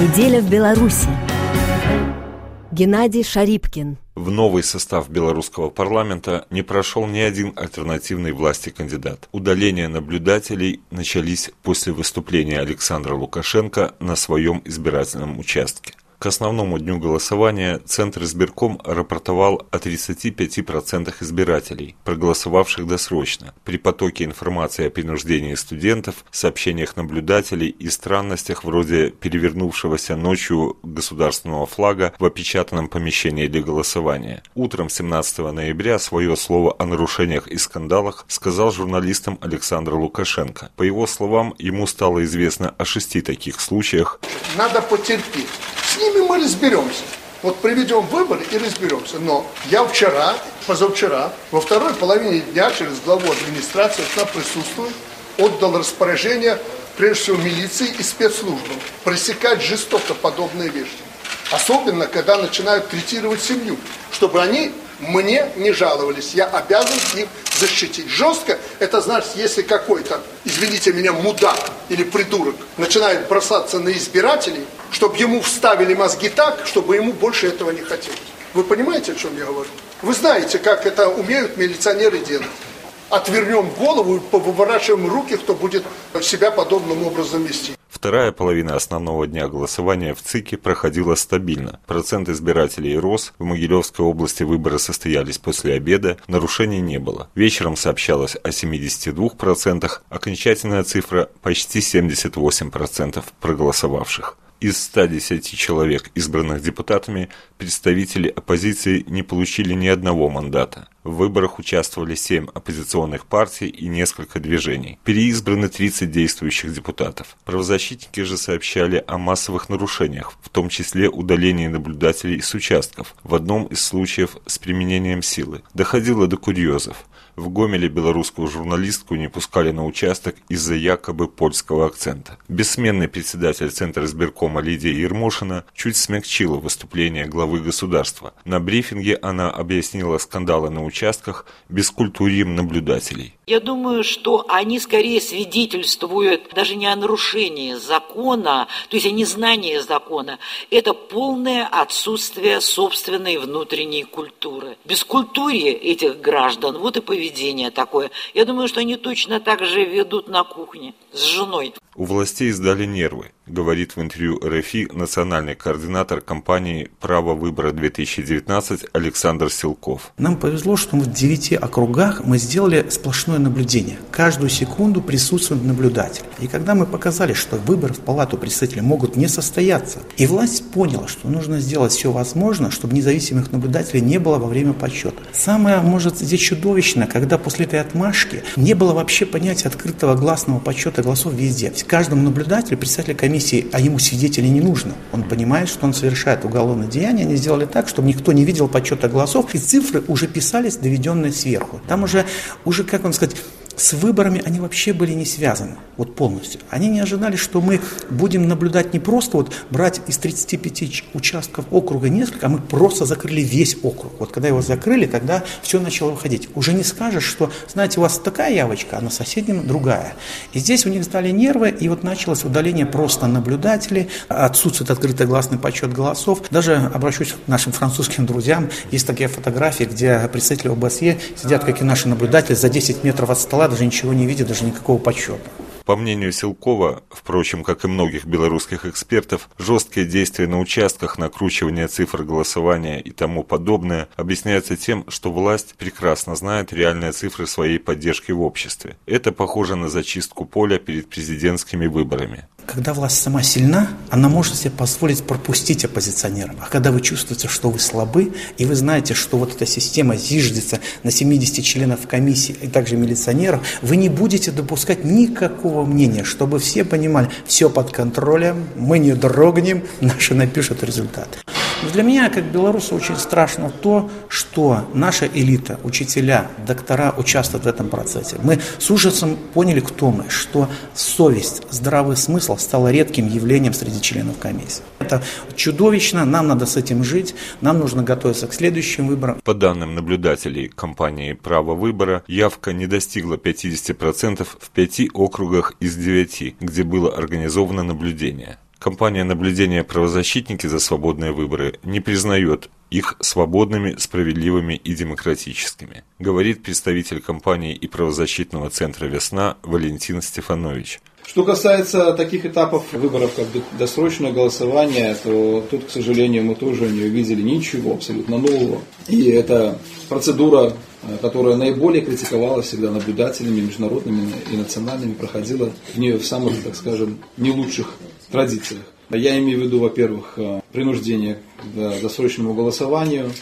Неделя в Беларуси. Геннадий Шарипкин. В новый состав белорусского парламента не прошел ни один альтернативный власти кандидат. Удаления наблюдателей начались после выступления Александра Лукашенко на своем избирательном участке. К основному дню голосования Центр избирком рапортовал о 35% избирателей, проголосовавших досрочно. При потоке информации о принуждении студентов, сообщениях наблюдателей и странностях вроде перевернувшегося ночью государственного флага в опечатанном помещении для голосования. Утром 17 ноября свое слово о нарушениях и скандалах сказал журналистам Александр Лукашенко. По его словам, ему стало известно о шести таких случаях. Надо потерпеть. С ними мы разберемся. Вот проведем выборы и разберемся. Но я вчера, позавчера, во второй половине дня через главу администрации, она присутствует, отдал распоряжение, прежде всего, милиции и спецслужбам пресекать жестоко подобные вещи. Особенно, когда начинают третировать семью, чтобы они мне не жаловались. Я обязан их защитить. Жестко, это значит, если какой-то, извините меня, мудак или придурок начинает бросаться на избирателей, чтобы ему вставили мозги так, чтобы ему больше этого не хотелось. Вы понимаете, о чем я говорю? Вы знаете, как это умеют милиционеры делать. Отвернем голову и поворачиваем руки, кто будет себя подобным образом вести. Вторая половина основного дня голосования в ЦИКе проходила стабильно. Процент избирателей рос, в Могилевской области выборы состоялись после обеда, нарушений не было. Вечером сообщалось о 72%, окончательная цифра почти 78% проголосовавших. Из 110 человек, избранных депутатами, представители оппозиции не получили ни одного мандата. В выборах участвовали 7 оппозиционных партий и несколько движений. Переизбраны 30 действующих депутатов. Правозащитники же сообщали о массовых нарушениях, в том числе удалении наблюдателей с участков, в одном из случаев с применением силы. Доходило до курьезов. В Гомеле белорусскую журналистку не пускали на участок из-за якобы польского акцента. Бессменный председатель Центра избиркома Лидия Ермошина чуть смягчила выступление главы государства. На брифинге она объяснила скандалы на участках бескультурием наблюдателей. Я думаю, что они скорее свидетельствуют даже не о нарушении закона, то есть о незнании закона. Это полное отсутствие собственной внутренней культуры. Бескультурие этих граждан, вот и поведение такое. Я думаю, что они точно так же ведут на кухне с женой. У властей сдали нервы, говорит в интервью РФИ национальный координатор компании «Право выбора-2019» Александр Силков. Нам повезло, что в девяти округах мы сделали сплошное наблюдение. Каждую секунду присутствует наблюдатель. И когда мы показали, что выборы в палату представителей могут не состояться, и власть поняла, что нужно сделать все возможное, чтобы независимых наблюдателей не было во время подсчета. Самое, может, здесь чудовищно, когда после этой отмашки не было вообще понятия открытого гласного подсчета голосов везде каждому наблюдателю, председателю комиссии, а ему свидетели не нужно. Он понимает, что он совершает уголовное деяние. Они сделали так, чтобы никто не видел подсчета голосов, и цифры уже писались, доведенные сверху. Там уже, уже как вам сказать, с выборами они вообще были не связаны, вот полностью. Они не ожидали, что мы будем наблюдать не просто вот брать из 35 участков округа несколько, а мы просто закрыли весь округ. Вот когда его закрыли, тогда все начало выходить. Уже не скажешь, что, знаете, у вас такая явочка, а на соседнем другая. И здесь у них сдали нервы, и вот началось удаление просто наблюдателей, отсутствует открытый гласный подсчет голосов. Даже обращусь к нашим французским друзьям, есть такие фотографии, где представители ОБСЕ сидят, как и наши наблюдатели, за 10 метров от стола, даже ничего не видит, даже никакого подсчета. По мнению Силкова, впрочем, как и многих белорусских экспертов, жесткие действия на участках, накручивание цифр голосования и тому подобное объясняются тем, что власть прекрасно знает реальные цифры своей поддержки в обществе. Это похоже на зачистку поля перед президентскими выборами. Когда власть сама сильна, она может себе позволить пропустить оппозиционеров. А когда вы чувствуете, что вы слабы, и вы знаете, что вот эта система зиждется на 70 членов комиссии и также милиционеров, вы не будете допускать никакого мнения, чтобы все понимали, все под контролем, мы не дрогнем, наши напишут результаты. Для меня, как белоруса, очень страшно то, что наша элита, учителя, доктора участвуют в этом процессе. Мы с ужасом поняли, кто мы, что совесть, здравый смысл стало редким явлением среди членов комиссии. Это чудовищно, нам надо с этим жить, нам нужно готовиться к следующим выборам. По данным наблюдателей компании «Право выбора», явка не достигла 50% в пяти округах из девяти, где было организовано наблюдение. Компания наблюдения «Правозащитники за свободные выборы» не признает их свободными, справедливыми и демократическими, говорит представитель компании и правозащитного центра «Весна» Валентин Стефанович. Что касается таких этапов выборов, как досрочное голосование, то тут, к сожалению, мы тоже не увидели ничего абсолютно нового. И это процедура, э, которая наиболее критиковалась всегда наблюдателями международными и национальными, проходила в нее в самых, так скажем, не лучших традициях. Я имею в виду, во-первых, э, принуждение к досрочному голосованию,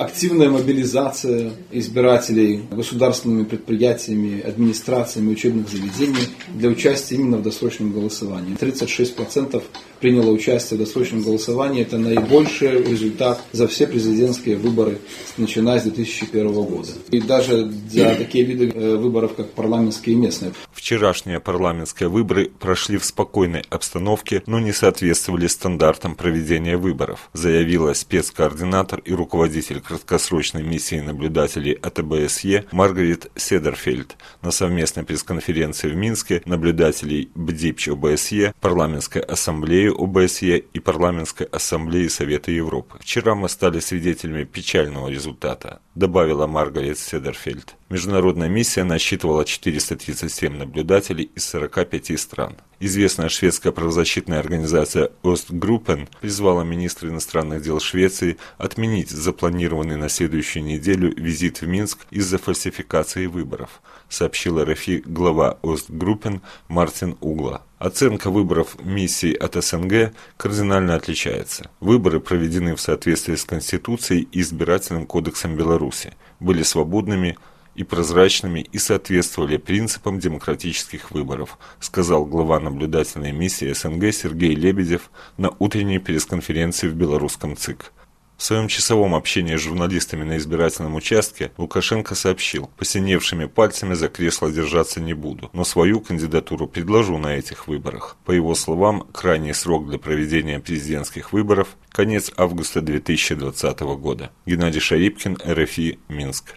активная мобилизация избирателей государственными предприятиями, администрациями учебных заведений для участия именно в досрочном голосовании. 36% приняло участие в досрочном голосовании. Это наибольший результат за все президентские выборы, начиная с 2001 года. И даже за такие виды э, выборов, как парламентские и местные. Вчерашние парламентские выборы прошли в спокойной обстановке, но не соответствовали стандартам проведения выборов, заявила спецкоординатор и руководитель краткосрочной миссии наблюдателей ОБСЕ Маргарет Седерфельд на совместной пресс-конференции в Минске наблюдателей БДИПЧ ОБСЕ, парламентской ассамблеи ОБСЕ и парламентской ассамблеи Совета Европы. Вчера мы стали свидетелями печального результата, добавила Маргарет Седерфельд. Международная миссия насчитывала 437 наблюдателей из 45 стран. Известная шведская правозащитная организация Остгруппен призвала министра иностранных дел Швеции отменить запланированный на следующую неделю визит в Минск из-за фальсификации выборов, сообщила РФИ глава Остгруппен Мартин Угла. Оценка выборов миссий от СНГ кардинально отличается. Выборы проведены в соответствии с Конституцией и Избирательным кодексом Беларуси, были свободными, и прозрачными и соответствовали принципам демократических выборов, сказал глава наблюдательной миссии СНГ Сергей Лебедев на утренней пресс-конференции в белорусском ЦИК. В своем часовом общении с журналистами на избирательном участке Лукашенко сообщил, посиневшими пальцами за кресло держаться не буду, но свою кандидатуру предложу на этих выборах. По его словам, крайний срок для проведения президентских выборов – конец августа 2020 года. Геннадий Шарипкин, РФИ, Минск.